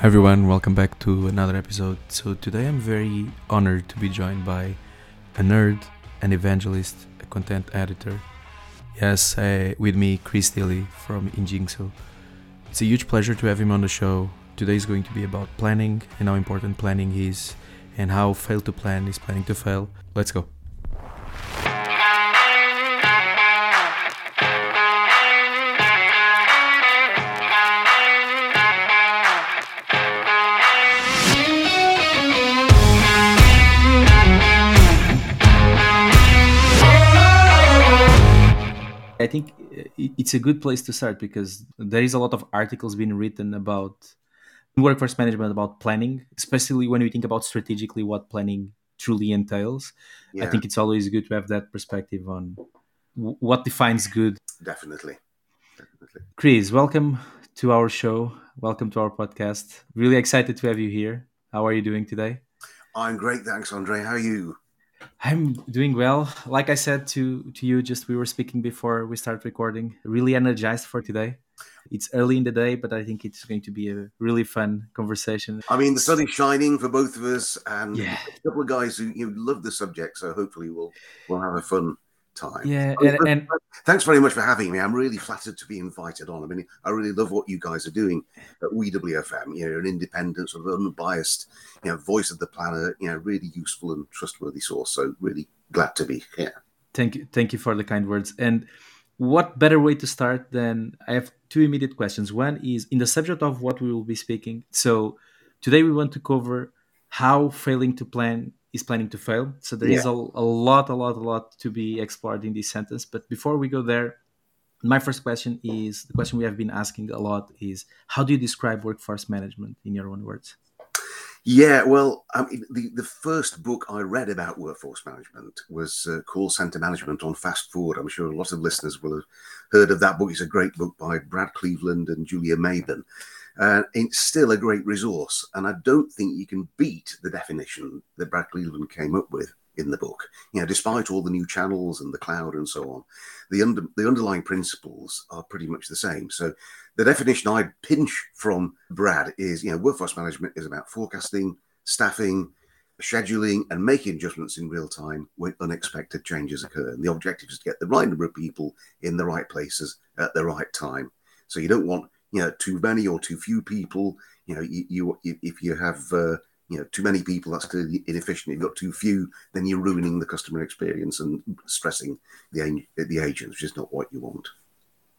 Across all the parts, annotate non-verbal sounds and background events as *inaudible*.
Hi everyone, welcome back to another episode. So today I'm very honored to be joined by a nerd, an evangelist, a content editor. Yes, uh, with me, Chris Dealy from Injixo. It's a huge pleasure to have him on the show. Today is going to be about planning and how important planning is and how fail to plan is planning to fail. Let's go. I think uh, it's a good place to start because there is a lot of articles being written about workforce management, about planning, especially when we think about strategically what planning truly entails. Yeah. I think it's always good to have that perspective on what defines good. Definitely. Definitely. Chris, welcome to our show. Welcome to our podcast. Really excited to have you here. How are you doing today? I'm great, thanks, Andre. How are you? I'm doing well. Like I said to to you, just we were speaking before we start recording. Really energized for today. It's early in the day, but I think it's going to be a really fun conversation. I mean, the sun is shining for both of us, and yeah. a couple of guys who you know, love the subject. So hopefully, we'll we'll have a fun time. Yeah, and, and, thanks very much for having me. I'm really flattered to be invited on. I mean, I really love what you guys are doing at WeWFM. You know, an independent, sort of unbiased, you know, voice of the planet. You know, really useful and trustworthy source. So really glad to be here. Thank you, thank you for the kind words. And what better way to start than I have two immediate questions. One is in the subject of what we will be speaking. So today we want to cover how failing to plan is planning to fail. So there yeah. is a, a lot, a lot, a lot to be explored in this sentence. But before we go there, my first question is the question we have been asking a lot is how do you describe workforce management in your own words? Yeah, well, I mean, the, the first book I read about workforce management was uh, Call Center Management on Fast Forward. I'm sure a lot of listeners will have heard of that book. It's a great book by Brad Cleveland and Julia Mayben. Uh, it's still a great resource. And I don't think you can beat the definition that Brad Cleveland came up with in the book. You know, despite all the new channels and the cloud and so on, the under, the underlying principles are pretty much the same. So the definition I pinch from Brad is, you know, workforce management is about forecasting, staffing, scheduling, and making adjustments in real time when unexpected changes occur. And the objective is to get the right number of people in the right places at the right time. So you don't want you know too many or too few people. You know, you, you if you have uh, you know too many people, that's clearly inefficient. If you've got too few, then you're ruining the customer experience and stressing the the agents, which is not what you want.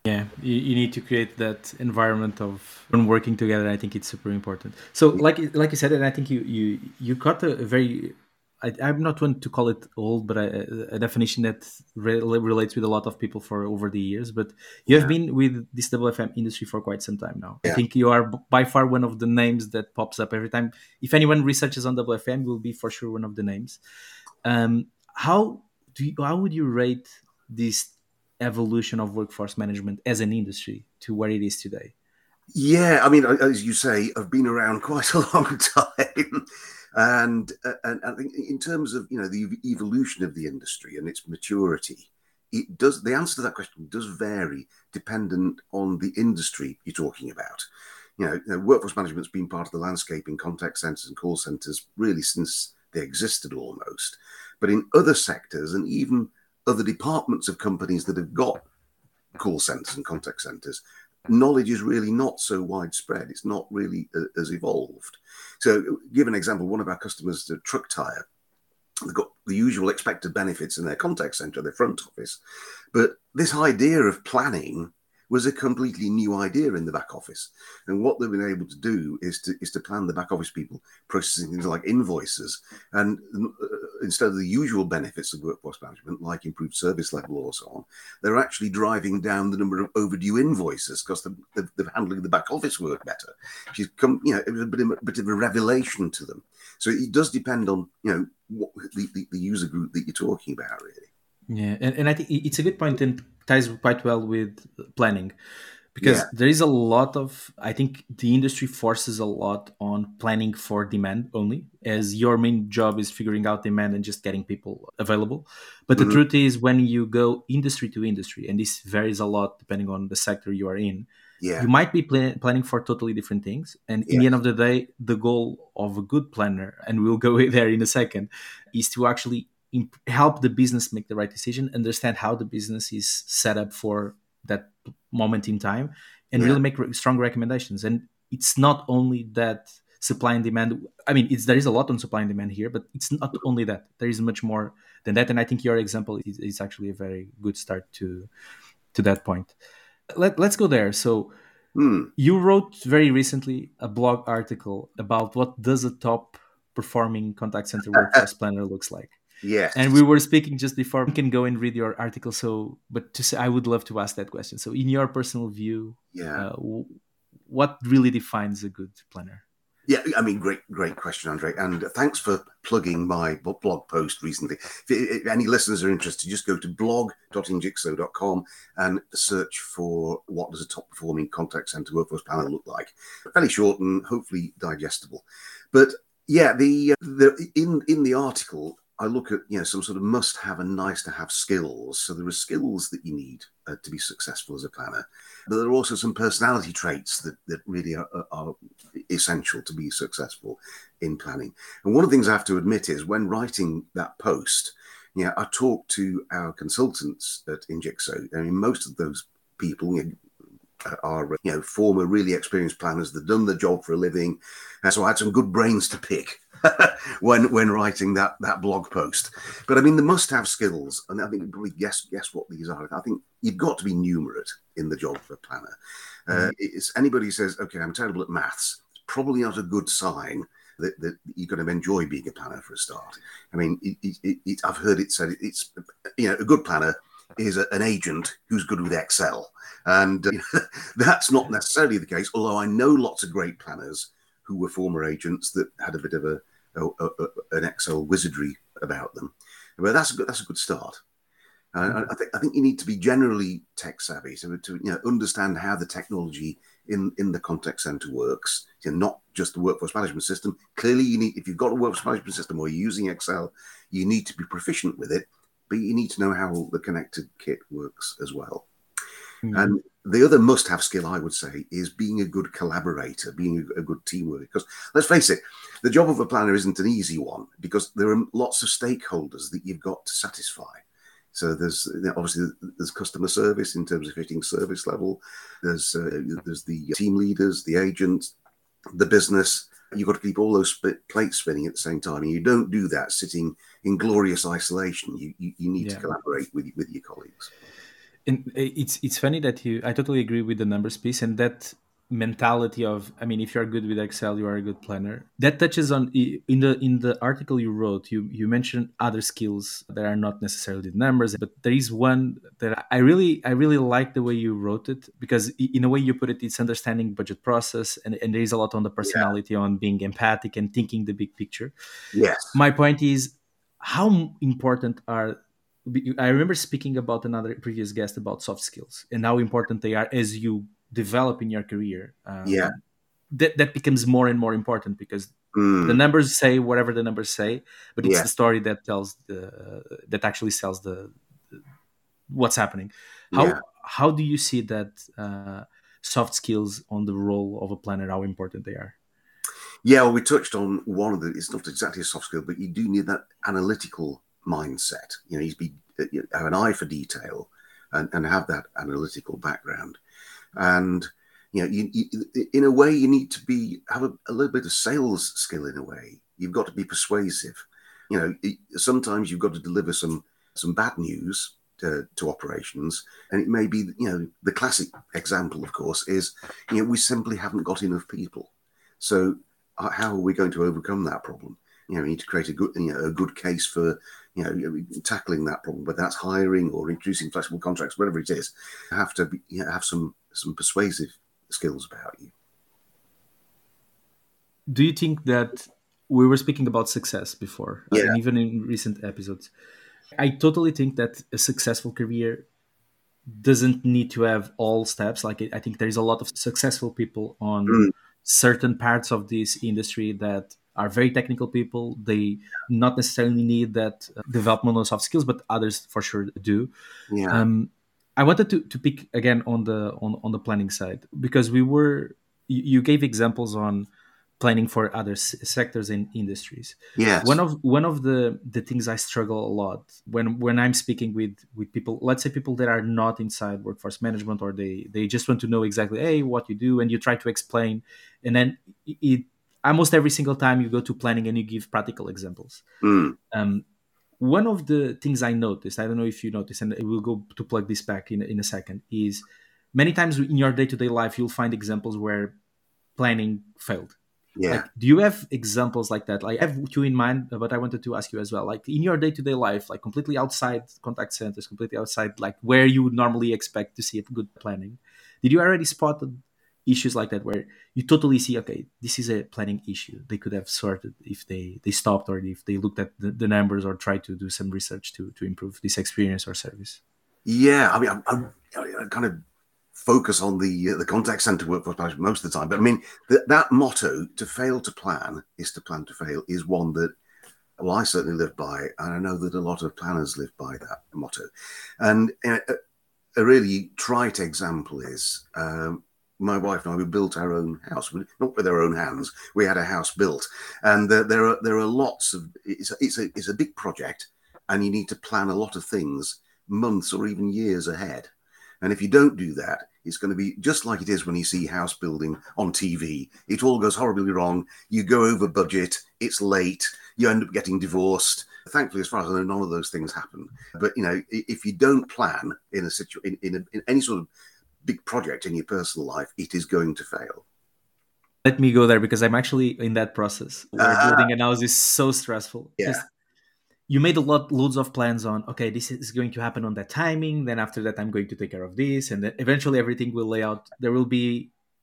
Yeah, you, you need to create that environment of working together. I think it's super important. So, like like you said, and I think you you you got a, a very I, am not one to call it old, but a, a definition that re- relates with a lot of people for over the years. But you yeah. have been with this WFM industry for quite some time now. Yeah. I think you are by far one of the names that pops up every time. If anyone researches on WFM, will be for sure one of the names. Um, how do you, how would you rate this evolution of workforce management as an industry to where it is today? Yeah, I mean, as you say, I've been around quite *laughs* a long time. And, uh, and I think in terms of you know the evolution of the industry and its maturity, it does the answer to that question does vary dependent on the industry you're talking about. You know, you know workforce management's been part of the landscape in contact centers and call centers really since they existed almost. But in other sectors and even other departments of companies that have got call centers and contact centers, knowledge is really not so widespread. It's not really uh, as evolved. So, give an example. One of our customers, the truck tire, they've got the usual expected benefits in their contact center, their front office, but this idea of planning was a completely new idea in the back office. And what they've been able to do is to is to plan the back office people processing things like invoices, and uh, instead of the usual benefits of workforce management, like improved service level or so on, they're actually driving down the number of overdue invoices because they're, they're, handling the back office work better. She's come, you know, it was a bit, of, a bit of a revelation to them. So it does depend on you know what the, the, the user group that you're talking about, really. Yeah, and, and I think it's a good point and ties quite well with planning because yeah. there is a lot of i think the industry forces a lot on planning for demand only as your main job is figuring out demand and just getting people available but mm-hmm. the truth is when you go industry to industry and this varies a lot depending on the sector you are in Yeah. You might be plan- planning for totally different things, and in the end of the day, the goal of a good planner, and we'll go *laughs* there in a second, is to actually imp- help the business make the right decision, understand how the business is set up for that moment in time, and Yeah. really make re- strong recommendations. And it's not only that supply and demand. I mean, it's there is a lot on supply and demand here, but it's not only that. There is much more than that. And I think your example is, is actually a very good start to to that point. Let, let's go there. So Hmm. you wrote very recently a blog article about what does a top performing contact center workforce planner looks like Yes. and we were speaking just before you can go and read your article so but to say i would love to ask that question so in your personal view yeah. uh, w- what really defines a good planner Yeah, I mean, great, great question, Andre, and thanks for plugging my blog post recently. If, any listeners are interested, just go to blog.injixo.com and search for what does a top performing contact center workforce planner look like. Fairly short and hopefully digestible. But yeah, the the in in the article, I look at you know some sort of must have and nice to have skills. So there are skills that you need uh, to be successful as a planner, but there are also some personality traits that that really are, are, essential to be successful in planning. And one of the things I have to admit is when writing that post, you know, I talked to our consultants at Injixo. I mean, most of those people you know, are you know former really experienced planners that done the job for a living, and so I had some good brains to pick *laughs* when when writing that that blog post. But I mean, the must-have skills, and I think you probably guess guess what these are. I think you've got to be numerate in the job of a planner. Uh, it's anybody who says, "Okay, I'm terrible at maths," it's probably not a good sign that, that you're going to enjoy being a planner for a start. I mean, it, it, it, I've heard it said it's you know a good planner is a, an agent who's good with Excel, and uh, *laughs* that's not necessarily the case. Although I know lots of great planners who were former agents that had a bit of a, a, a an Excel wizardry about them. But that's a good, that's a good start. Uh, I think I think you need to be generally tech savvy to, to you know understand how the technology in in the contact center works. You know, not just the workforce management system. Clearly, you need if you've got a workforce management system or you're using Excel, you need to be proficient with it. But you need to know how the connected kit works as well. Hmm. And the other must-have skill, I would say, is being a good collaborator, being a, a good team worker. Because let's face it, the job of a planner isn't an easy one because there are lots of stakeholders that you've got to satisfy. So there's obviously there's customer service in terms of hitting service level. There's uh, there's the team leaders, the agents, the business. You've got to keep all those plates spinning at the same time, and you don't do that sitting in glorious isolation. You you, you need Yeah. to collaborate with with your colleagues. And it's it's funny that you i totally agree with the numbers piece and that mentality of i mean if you're good with excel you are a good planner. That touches on in the in the article you wrote you you mentioned other skills that are not necessarily the numbers but there is one that i really i really like the way you wrote it because in a way you put it it's understanding budget process and, and there is a lot on the personality on being empathic and thinking the big picture. Yes. my point is how important are i remember speaking about another previous guest about soft skills and how important they are as you develop in your career um, Yeah. that, that becomes more and more important because Mm. the numbers say whatever the numbers say but it's Yeah. the story that tells the that actually sells the, the- what's happening how Yeah. how do you see that uh, soft skills on the role of a planner how important they are Yeah, well, we touched on one of the. It's not exactly a soft skill, but you do need that analytical mindset. You know, you be have an eye for detail, and, and have that analytical background. And you know, you, you in a way, you need to be have a, a little bit of sales skill. In a way, you've got to be persuasive. You know, it, sometimes you've got to deliver some some bad news to, to operations, and it may be you know the classic example, of course, is you know we simply haven't got enough people. So uh, how are we going to overcome that problem? You know, we need to create a good, you know, a good case for, you know, tackling that problem, whether that's hiring or introducing flexible contracts, whatever it is. You have to be, you know, have some some persuasive skills about you. do you think that we were speaking about success before uh, Yeah. and even in recent episodes i totally think that a successful career doesn't need to have all steps like i think there's a lot of successful people on Mm. certain parts of this industry that are very technical people they not necessarily need that uh, development of soft skills but others for sure do Yeah, um, I wanted to, to pick again on the on, on the planning side because we were you, you gave examples on planning for other s- sectors and industries. Yes. One of one of the the things I struggle a lot when when I'm speaking with with people, let's say people that are not inside workforce management or they they just want to know exactly hey what you do and you try to explain and then it almost every single time you go to planning and you give practical examples. Mm. Um, one of the things I noticed, I don't know if you noticed, and we'll go to plug this back in, in a second, is many times in your day to day life, you'll find examples where planning failed. Yeah. Like, do you have examples like that? Like, I have two in mind, but I wanted to ask you as well. Like, in your day to day life, like completely outside contact centers, completely outside, like where you would normally expect to see a good planning, did you already spot issues like that where you totally see okay this is a planning issue they could have sorted if they they stopped or if they looked at the, the numbers or tried to do some research to to improve this experience or service Yeah, I mean, I'm, I'm, I kind of focus on the uh, the contact center workforce management most of the time, but I mean that that motto "to fail to plan is to plan to fail" is one that well, I certainly live by, and I know that a lot of planners live by that motto. And uh, a really trite example is um, my wife and I we built our own house, not with our own hands. We had a house built, and uh, there are there are lots of it's a, it's a it's a big project, and you need to plan a lot of things months or even years ahead. And if you don't do that, it's going to be just like it is when you see house building on TV. It all goes horribly wrong. You go over budget. It's late. You end up getting divorced. Thankfully, as far as I know, none of those things happen. But you know, if you don't plan in a situation in, in, in any sort of big project in your personal life, it is going to fail. Let me go there because I'm actually in that process where Ah. building a house is so stressful. Yeah. Just- You made a lot, loads of plans on. Okay, this is going to happen on that timing. Then after that, I'm going to take care of this, and then eventually everything will lay out. There will be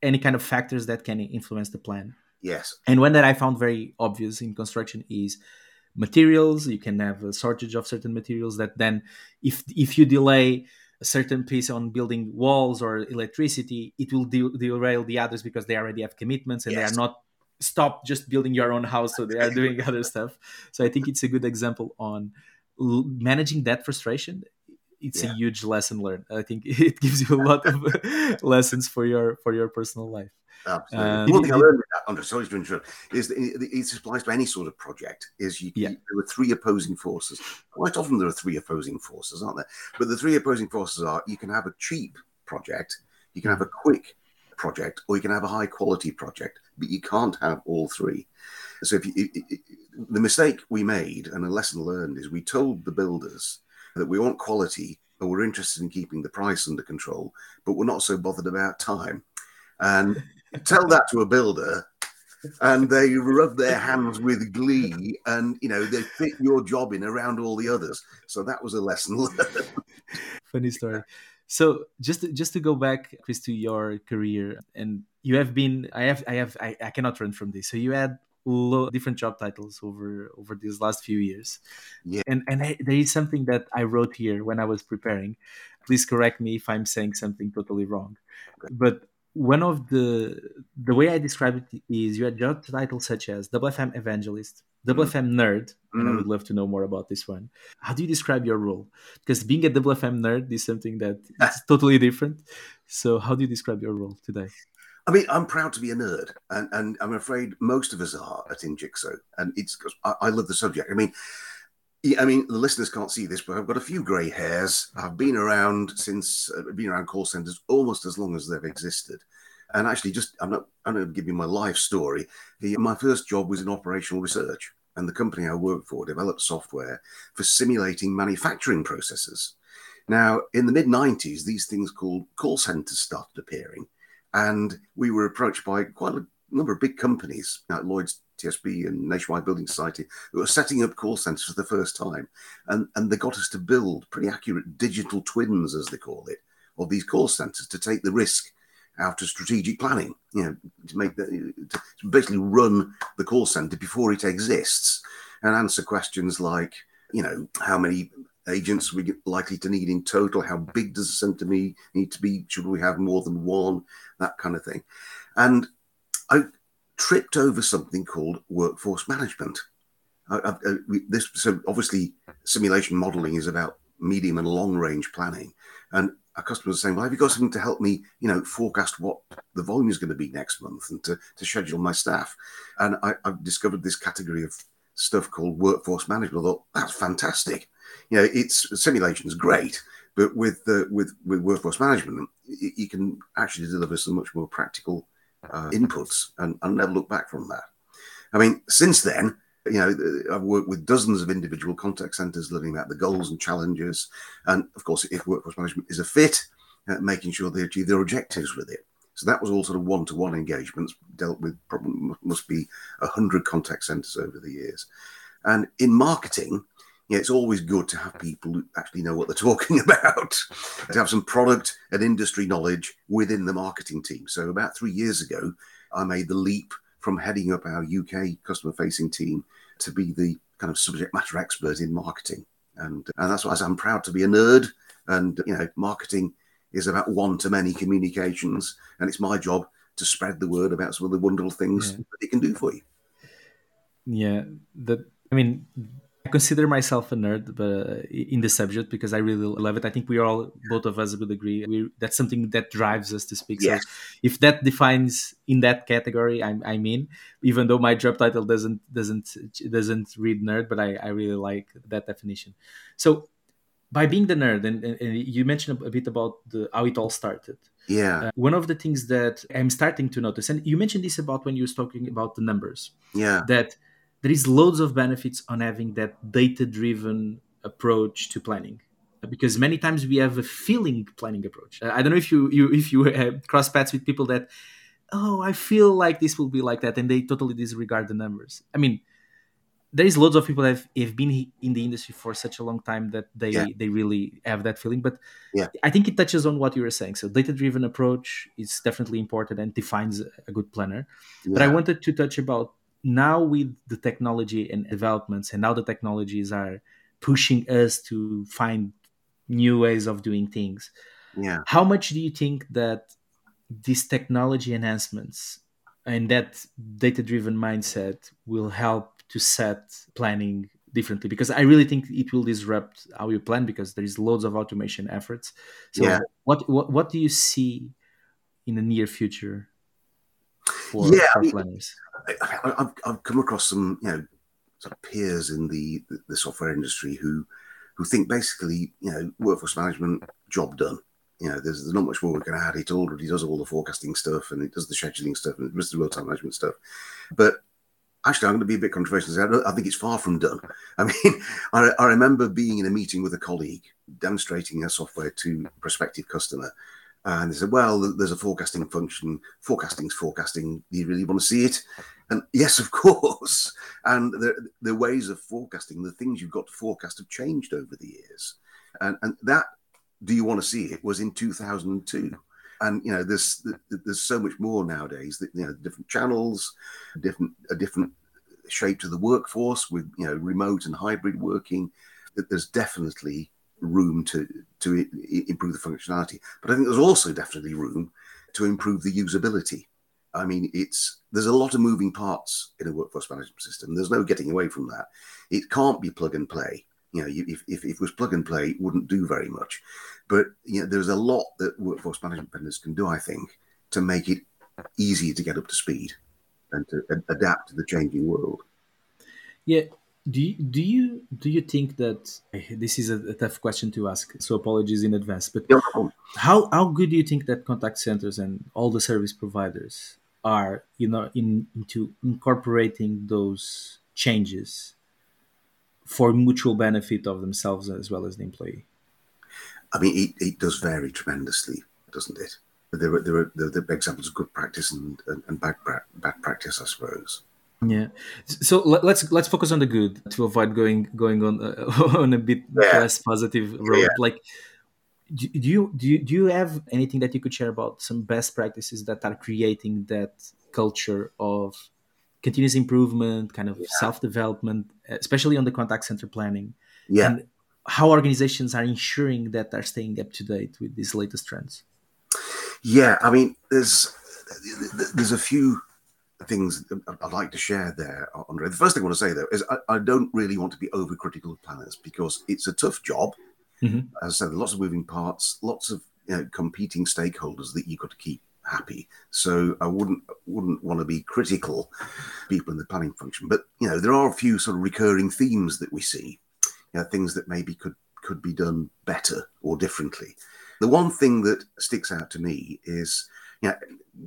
any kind of factors that can influence the plan. Yes. And one that I found very obvious in construction is materials. You can have a shortage of certain materials that then, if if you delay certain piece on building walls or electricity, it will de- derail the others because they already have commitments and Yes. they are not stop just building your own house, so they are *laughs* doing other stuff. So I think it's a good example on l- managing that frustration. It's a huge lesson learned. I think *laughs* it gives you a lot of *laughs* lessons for your for your personal life. Absolutely. Uh, One thing I learned, Andre, sorry to interrupt, is that it, it applies to any sort of project. Is you, Yeah. you- there are three opposing forces. Quite often there are three opposing forces, aren't there? But the three opposing forces are you can have a cheap project, you can have a quick project, or you can have a high quality project, but you can't have all three. So if you, it, it, the mistake we made and a lesson learned is we told the builders that we want quality, but we're interested in keeping the price under control, but we're not so bothered about time. And *laughs* tell that to a builder and they rub their hands with glee and you know they fit your job in around all the others. So that was a lesson *laughs* learned. Funny story. So just to, just to go back chris to your career and you have been i have i have i, I cannot run from this. So you had lo- different job titles over over these last few years Yeah. and and I, there is something that i wrote here when i was preparing please correct me if i'm saying something totally wrong but one of the the way i describe it is you had job titles such as wfm evangelist wfm nerd and i Mm. would love to know more about this one how do you describe your role because being a WFM nerd is something that is *laughs* totally different. So, how do you describe your role today? I mean i'm proud to be a nerd and, and i'm afraid most of us are at injixo and it's I, I love the subject i mean I mean, the listeners can't see this, but I've got a few grey hairs. I've been around since, uh, been around call centers almost as long as they've existed. And actually, just I'm not, I'm going to give you my life story. The, my first job was in operational research, and the company I worked for developed software for simulating manufacturing processes. Now, in the mid 90s, these things called call centers started appearing, and we were approached by quite a number of big companies like Lloyd's TSB and Nationwide Building Society who were setting up call centers for the first time. And, and they got us to build pretty accurate digital twins, as they call it, of these call centers to take the risk out of strategic planning, you know, to make the, to basically run the call center before it exists and answer questions like, you know, how many agents we likely to need in total? How big does the center need, to be? Should we have more than one? That kind of thing. And I tripped over something called workforce management. I, I, I, this so obviously simulation modeling is about medium and long range planning, and our customers are saying, "Well, have you got something to help me, you know, forecast what the volume is going to be next month and to, to schedule my staff?" And I, have discovered this category of stuff called workforce management. I thought that's fantastic. You know, it's simulation is great, but with the with with workforce management, you can actually deliver some much more practical uh, inputs and, and never look back from that. I mean, since then, you know, I've worked with dozens of individual contact centers looking at the goals and challenges. And of course, if workforce management is a fit, uh, making sure they achieve their objectives with it. So that was all sort of one to one engagements, dealt with probably must be 100 contact centers over the years. And in marketing, yeah, it's always good to have people who actually know what they're *laughs* talking about, *laughs* to have some product and industry knowledge within the marketing team. So about three years ago, I made the leap from heading up our UK customer facing team to be the kind of subject matter expert in marketing. And, and that's why I'm proud to be a nerd. And, you know, marketing is about one to many communications. And it's my job to spread the word about some of the wonderful things yeah. that it can do for you. Yeah. That, I mean, I consider myself a nerd but in the subject because I really love it. I think we all, both of us, would agree. We, that's something that drives us to speak. Yes. So if that defines in that category, I'm, I'm in. Even though my job title doesn't doesn't doesn't read nerd, but I, I really like that definition. So by being the nerd, and, and you mentioned a bit about the, how it all started. Yeah. Uh, one of the things that I'm starting to notice, and you mentioned this about when you were talking about the numbers. Yeah. That there is loads of benefits on having that data driven approach to planning. Because many times we have a feeling planning approach. I don't know if you, you if you uh, cross paths with people that oh i feel like this will be like that and they totally disregard the numbers. I mean there is loads of people that have, have been in the industry for such a long time that they yeah. they really have that feeling but yeah. I think it touches on what you were saying. So data driven approach is definitely important and defines a good planner. Yeah. but i wanted to touch about now with the technology and developments and now the technologies are pushing us to find new ways of doing things yeah. how much do you think that these technology enhancements and that data driven mindset will help to set planning differently? Because i really think it will disrupt how you plan because there is loads of automation efforts. So yeah. what, what what do you see in the near future for, yeah, for planners I, have I've come across some, you know, sort of peers in the, the software industry who who think basically, you know, workforce management job done. You know, there's, there's not much more we can add. It already does all the forecasting stuff and it does the scheduling stuff and it does the real time management stuff. But actually, I'm going to be a bit controversial. I, I think it's far from done. *laughs* I mean, I, I remember being in a meeting with a colleague demonstrating a software to a prospective customer and they said, well, there's a forecasting function. Forecasting's forecasting. Do you really want to see it? And yes, of course. And the, the ways of forecasting, the things you've got to forecast have changed over the years. And, and that, do you want to see it, was in 2002. And, you know, there's, there's so much more nowadays that, you know, different channels, different, a different shape to the workforce with, you know, remote and hybrid working. That there's definitely room to to improve the functionality. But I think there's also definitely room to improve the usability. I mean, it's there's a lot of moving parts in a workforce management system. There's no getting away from that. It can't be plug and play. You know, if, if, if it was plug and play, it wouldn't do very much. But you know, there's a lot that workforce management vendors can do, I think, to make it easier to get up to speed and to adapt to the changing world. Yeah, do you, do you do you think that eh, this is a, a tough question to ask? So apologies in advance. But how how good do you think that contact centers and all the service providers are, you know, in into incorporating those changes for mutual benefit of themselves as well as the employee? I mean, it, it does vary tremendously, doesn't it? There are, there are, there are examples of good practice and, and, and bad, bad practice, I suppose. Yeah. So let's let's focus on the good to avoid going going on uh, *laughs* on a bit yeah. less positive road. Yeah. Like, do, do you do you, do you have anything that you could share about some best practices that are creating that culture of continuous improvement, kind of yeah. self development, especially on the contact center planning? Yeah. And how organizations are ensuring that they're staying up to date with these latest trends? Yeah, I mean, there's there's a few things I'd like to share there, Andre. The first thing I want to say, though, is I, I don't really want to be overcritical of planners because it's a tough job. Mm-hmm. As I said, lots of moving parts, lots of you know, competing stakeholders that you've got to keep happy. So I wouldn't wouldn't want to be critical people in the planning function. But you know, there are a few sort of recurring themes that we see, you know, things that maybe could could be done better or differently. The one thing that sticks out to me is, you know,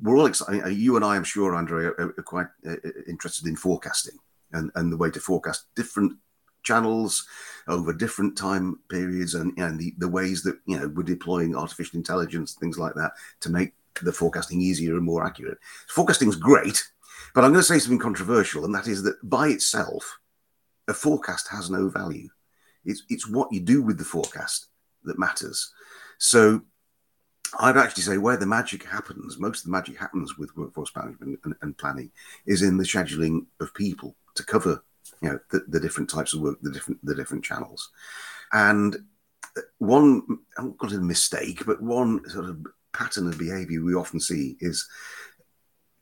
we're all excited. You and I, I'm sure, Andre, are, are quite uh, interested in forecasting and, and the way to forecast different channels over different time periods and, and the, the ways that you know we're deploying artificial intelligence things like that to make the forecasting easier and more accurate. Forecasting is great but i'm going to say something controversial and that is that by itself a forecast has no value. It's, it's what you do with the forecast that matters. So I'd actually say where the magic happens, most of the magic happens with workforce management and, and planning, is in the scheduling of people to cover, you know, the, the, different types of work, the different the different channels. And uh, one, I haven't got a mistake, but one sort of pattern of behaviour we often see is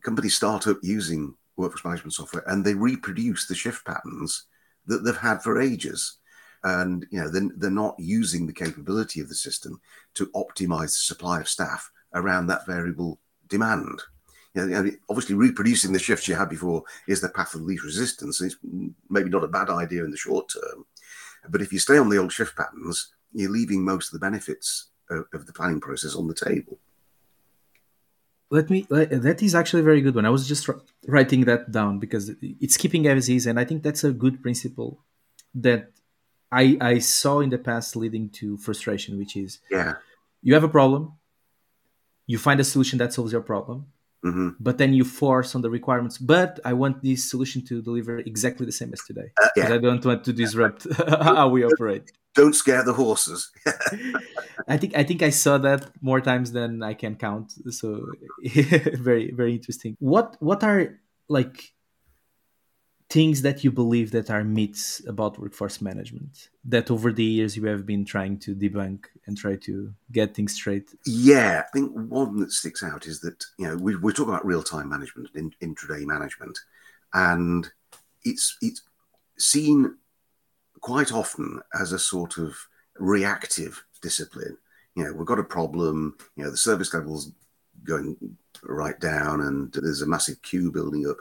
companies start up using workforce management software and they reproduce the shift patterns that they've had for ages and you know they're not using the capability of the system to optimize the supply of staff around that variable demand you know, obviously reproducing the shifts you had before is the path of least resistance it's maybe not a bad idea in the short term. But if you stay on the old shift patterns you're leaving most of the benefits of, of the planning process on the table. Let me uh, that is actually a very good one. I was just writing that down because it's keeping as is and i think that's a good principle that I I saw in the past leading to frustration, which is yeah, you have a problem, you find a solution that solves your problem, mm-hmm. but then you force on the requirements. But I want this solution to deliver exactly the same as today uh, yeah. I don't want to disrupt *laughs* how we operate. Don't scare the horses. *laughs* I think I think I saw that more times than I can count. So *laughs* very very interesting. What what are like things that you believe that are myths about workforce management that over the years you have been trying to debunk and try to get things straight? Yeah i think one that sticks out is that you know we, we're talking about real-time management and intraday management and it's it's seen quite often as a sort of reactive discipline. You know we've got a problem you know the service levels going right down and there's a massive queue building up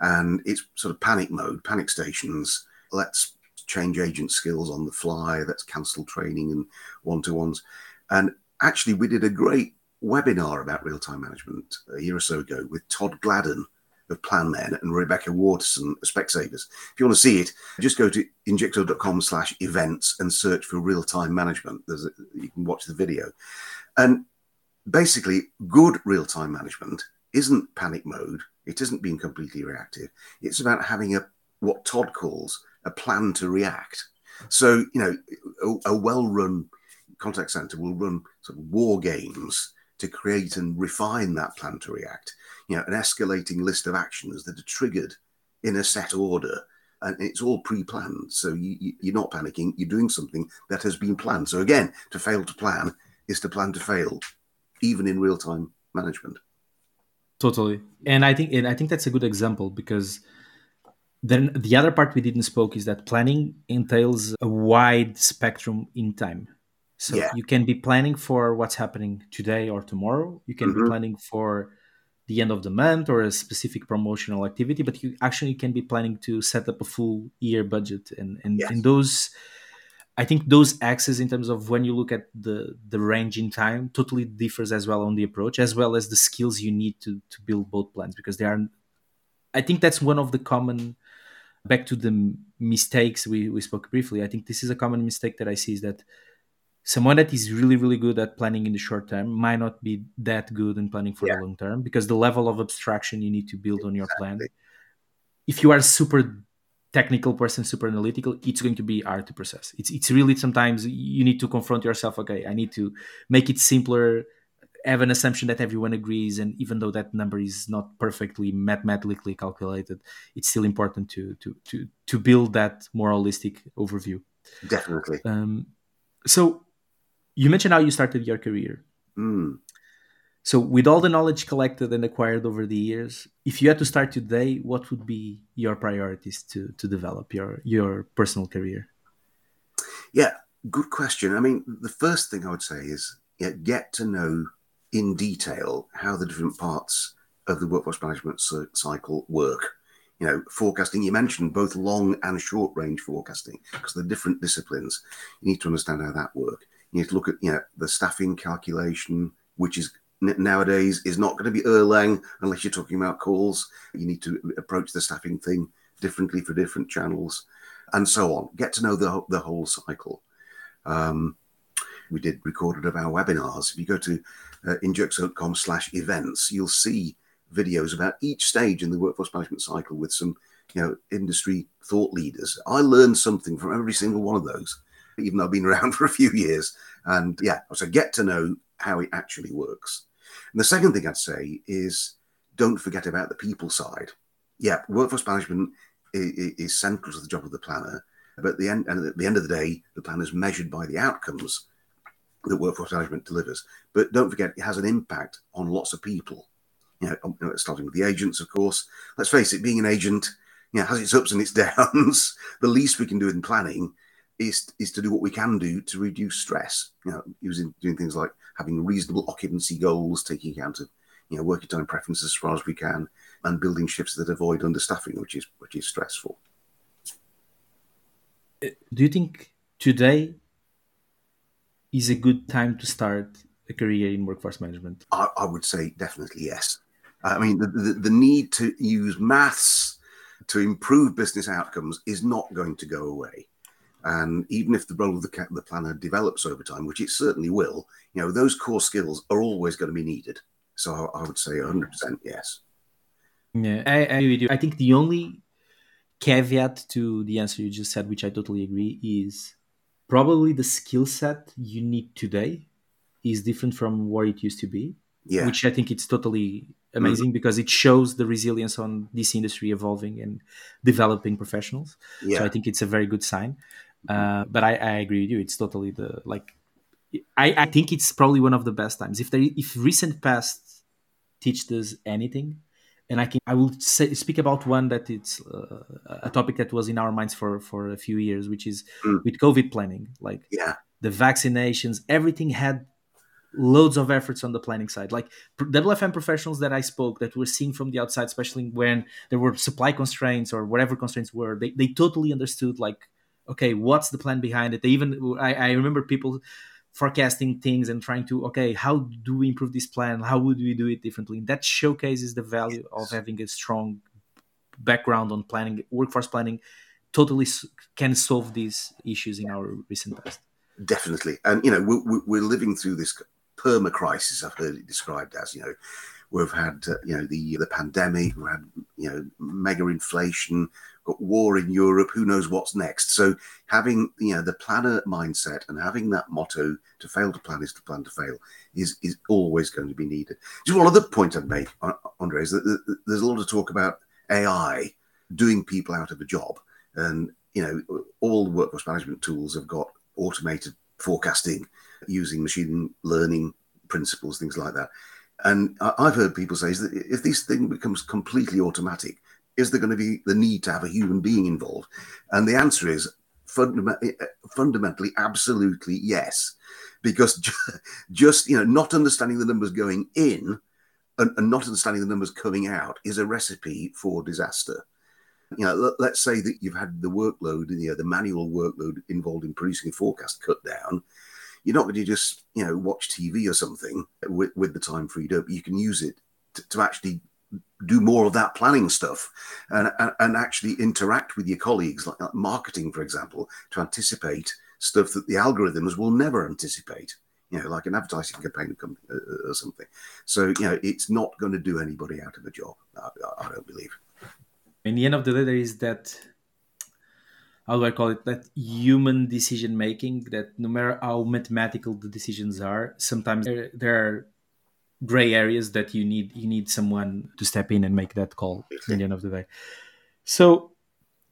and it's sort of panic mode panic stations let's change agent skills on the fly let's cancel training and one-to-ones and actually we did a great webinar about real-time management a year or so ago with todd gladden of PlanMen and Rebecca Waterson of Specsavers. If you want to see it, just go to injixo.com slash events and search for real-time management. There's a, you can watch the video. And basically, good real time management isn't panic mode. It isn't being completely reactive. It's about having a what Todd calls a plan to react. So, you know, a, a well run contact center will run sort of war games to create and refine that plan to react. You know, an escalating list of actions that are triggered in a set order. And it's all pre planned. So you, you're not panicking. You're doing something that has been planned. So, again, to fail to plan is to plan to fail even in real time management. Totally, and I think and I think that's a good example because then the other part we didn't spoke is that planning entails a wide spectrum in time. So yeah. you can be planning for what's happening today or tomorrow. You can mm-hmm. be planning for the end of the month or a specific promotional activity, but you actually can be planning to set up a full year budget and and, yes. and those I think those axes in terms of when you look at the the range in time totally differs as well on the approach as well as the skills you need to to build both plans because they are I think that's one of the common back to the mistakes we, we spoke briefly. I think this is a common mistake that I see is that someone that is really really good at planning in the short term might not be that good in planning for yeah. the long term because the level of abstraction you need to build on your plan if you are super technical person, super analytical, it's going to be hard to process. It's it's really sometimes you need to confront yourself. Okay, I need to make it simpler, have an assumption that everyone agrees, and even though that number is not perfectly mathematically calculated, it's still important to to to to build that more holistic overview. Definitely. Um, so you mentioned how you started your career. Mm. So, with all the knowledge collected and acquired over the years, if you had to start today, what would be your priorities to to develop your your personal career? Yeah, good question. I mean, the first thing I would say is know, get to know in detail how the different parts of the workforce management cycle work. You know, forecasting, you mentioned both long and short range forecasting because they're different disciplines. You need to understand how that work. You need to look at, you know, the staffing calculation, which is nowadays is not going to be Erlang unless you're talking about calls. You need to approach the staffing thing differently for different channels and so on. Get to know the, the whole cycle. Um, we did recorded of our webinars. If you go to uh, injixo.com slash events, you'll see videos about each stage in the workforce management cycle with some you know industry thought leaders. I learned something from every single one of those, even though I've been *laughs* around for a few years. And yeah, so get to know how it actually works. And the second thing I'd say is don't forget about the people side. Yeah, workforce management is, is central to the job of the planner, but at the end, and at the end of the day, the plan is measured by the outcomes that workforce management delivers. But don't forget, it has an impact on lots of people. You know, um, starting with the agents, of course. Let's face it, being an agent, you know, has its ups and its *laughs* downs. the least we can do in planning is is to do what we can do to reduce stress. You know, using doing things like having reasonable occupancy goals, taking account of you know working time preferences as far as we can, and building shifts that avoid understaffing, which is which is stressful. Do you think today is a good time to start a career in workforce management? I, I would say definitely yes. I mean, the, the, the, need to use maths to improve business outcomes is not going to go away. And even if the role of the, the planner develops over time, which it certainly will, you know, those core skills are always going to be needed. So I, I would say 100% yes. Yeah, I, I agree with you. I think the only caveat to the answer you just said, which I totally agree, is probably the skill set you need today is different from what it used to be. Yeah. Which I think it's totally amazing mm-hmm. because it shows the resilience on this industry evolving and developing professionals. Yeah. So I think it's a very good sign. Uh, but I, I agree with you. It's totally the like. I, I think it's probably one of the best times. If there if recent past teach us anything, and I can I will say, speak about one that it's uh, a topic that was in our minds for for a few years, which is mm. with COVID planning. Like yeah, the vaccinations, everything had loads of efforts on the planning side. Like WFM professionals that I spoke that were seeing from the outside, especially when there were supply constraints or whatever constraints were, they they totally understood like okay, what's the plan behind it? They even I, I remember people forecasting things and trying to okay how do we improve this plan? How would we do it differently? And that showcases the value of having a strong background on planning workforce planning totally can solve these issues in our recent past. Definitely. And you know we're, we're living through this perma crisis i've heard it described as you know. We've had uh, you know the the pandemic we've had you know mega inflation got war in Europe, who knows what's next. So having you know the planner mindset and having that motto to fail to plan is to plan to fail is is always going to be needed. Just one other point I'd make, uh, Andre, is that there's a lot of talk about AI doing people out of a job. And you know, all the workforce management tools have got automated forecasting using machine learning principles, things like that. And I've heard people say is that if this thing becomes completely automatic, is there going to be the need to have a human being involved? And the answer is fundamentally, eh, eh, fundamentally absolutely yes. Because just, you know, not understanding the numbers going in and, and not understanding the numbers coming out is a recipe for disaster. You know, let, us say that you've had the workload, you know, the manual workload involved in producing a forecast cut down. You're not going to just, you know, watch TV or something with, with the time freed up. You can use it to, to actually do more of that planning stuff and, and, and actually interact with your colleagues, like, marketing, for example, to anticipate stuff that the algorithms will never anticipate, you know, like an advertising campaign or uh, uh, something. So, you know, it's not going to do anybody out of a job, I, I don't believe. In the end of the day, there is that, how do I call it, that human decision making that no matter how mathematical the decisions are, sometimes there, there are gray areas that you need you need someone to step in and make that call in the end of the day. So,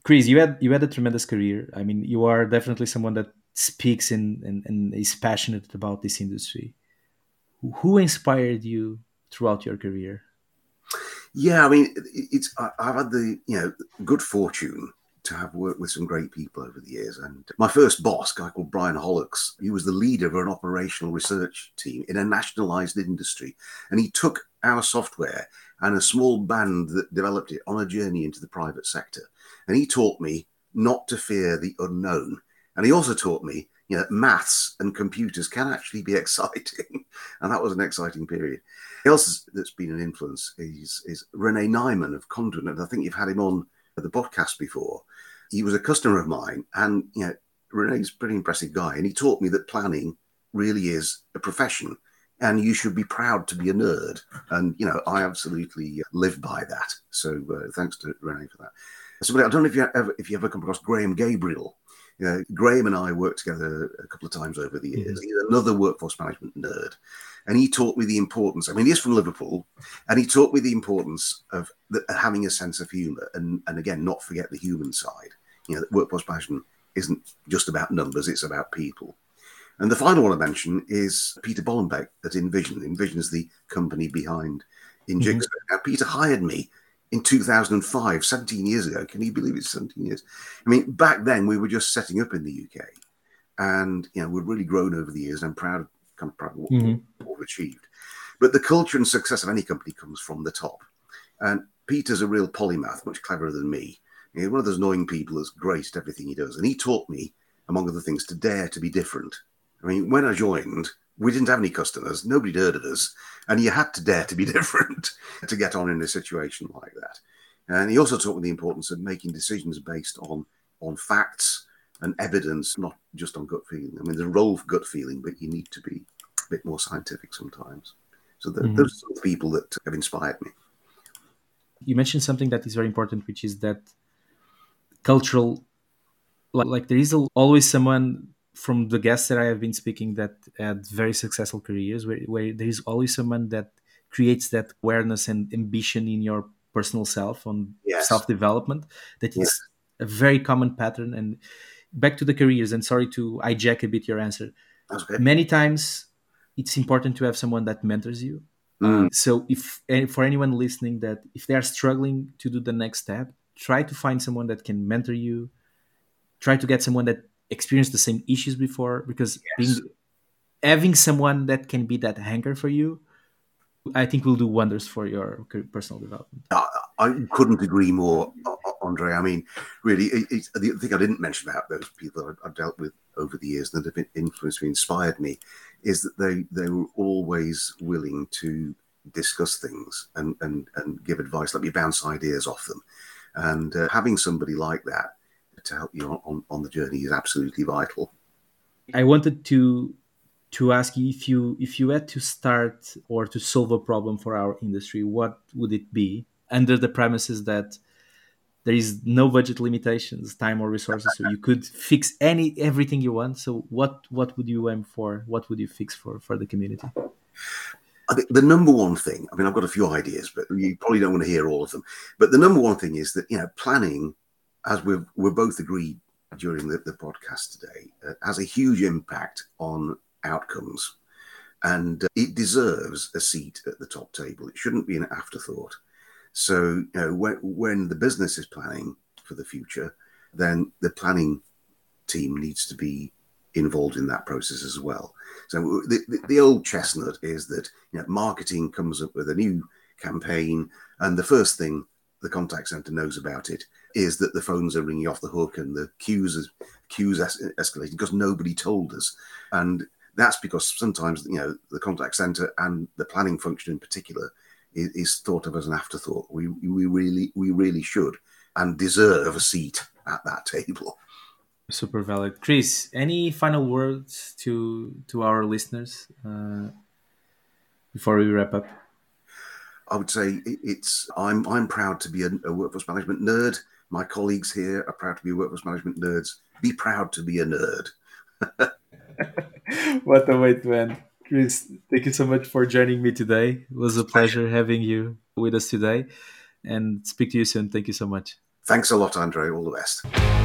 Chris, you had you had a tremendous career. I mean, you are definitely someone that speaks in, and, and is passionate about this industry. Who inspired you throughout your career? Yeah, I mean, it's I've had the you know good fortune to have worked with some great people over the years. And my first boss, guy called Brian Hollocks, he was the leader of an operational research team in a nationalized industry. And he took our software and a small band that developed it on a journey into the private sector. And he taught me not to fear the unknown. And he also taught me, you know, maths and computers can actually be *laughs* exciting. and that was an exciting period. else that's been an influence is, is Rene Nyman of Conduent. And I think you've had him on the podcast before. He was a customer of mine. And, you know, Rene's a pretty impressive guy. And he taught me that planning really is a profession and you should be proud to be a nerd. And you know, I absolutely live by that. So uh, thanks to Rene for that. Somebody, I don't know if you ever if you ever come across Graham Gabriel. You know, Graham and I worked together a couple of times over the years. Mm-hmm. He's another workforce management nerd, and he taught me the importance. I mean, he's from Liverpool, and he taught me the importance of the, having a sense of humour, and and again, not forget the human side. You know, that workforce management isn't just about numbers; it's about people. And the final one I mention is Peter Bollenbeck at InVision. InVision is the company behind Injixo. Mm-hmm. Now, Peter hired me in 2005, 17 years ago. Can you believe it's 17 years? I mean, back then we were just setting up in the UK. And, you know, we've really grown over the years. I'm proud, kind of proud what, mm-hmm. we've achieved. But the culture and success of any company comes from the top. And Peter's a real polymath, much cleverer than me. He's one of those annoying people that's graced everything he does. And he taught me, among other things, to dare to be different I mean, when I joined, we didn't have any customers, nobody'd heard of us, and you had to dare to be *laughs* different to get on in a situation like that. And he also taught me the importance of making decisions based on on facts and evidence, not just on gut feeling. I mean, there's a role for gut feeling, but you need to be a bit more scientific sometimes. So the, mm-hmm. those are the people that have inspired me. You mentioned something that is very important, which is that cultural, like, like there is always someone from the guests that I have been speaking that had very successful careers, where, where there is always someone that creates that awareness and ambition in your personal self on yes. self development. That is yes. a very common pattern. And back to the careers, and sorry to hijack a bit your answer. Many times, it's important to have someone that mentors you. Mm. So, if for anyone listening, that if they are struggling to do the next step, try to find someone that can mentor you. Try to get someone that experienced the same issues before because yes. being having someone that can be that anchor for you i think will do wonders for your personal development I couldn't agree more andre i mean really it, it, the thing i didn't mention about those people i've dealt with over the years that have influenced me inspired me is that they they were always willing to discuss things and and, and give advice let me bounce ideas off them and uh, having somebody like that to help you on, on the journey is absolutely vital. I wanted to to ask you if you if you had to start or to solve a problem for our industry, what would it be under the premises that there is no budget limitations, time or resources, so you could fix any everything you want. So what what would you aim for? What would you fix for for the community? I think the number one thing, I mean, I've got a few ideas, but you probably don't want to hear all of them. But the number one thing is that, you know, planning as we've we're both agreed during the, the podcast today, uh, has a huge impact on outcomes, and uh, it deserves a seat at the top table. It shouldn't be an afterthought. So, you know, when, when the business is planning for the future, then the planning team needs to be involved in that process as well. So the, the, the, old chestnut is that you know, marketing comes up with a new campaign, and the first thing the contact center knows about it is that the phones are ringing off the hook and the queues is, queues es- escalating because nobody told us, and that's because sometimes you know the contact center and the planning function in particular is, is thought of as an afterthought. We we really we really should and deserve a seat at that table. Super valid, Chris. Any final words to to our listeners uh, before we wrap up? I would say it's I'm I'm proud to be a, a workforce management nerd. My colleagues here are proud to be workforce management nerds. Be proud to be a nerd. *laughs* *laughs* what a way to end. Chris, thank you so much for joining me today. It was a pleasure having you with us today and speak to you soon. Thank you so much. Thanks a lot, Andre. All the best.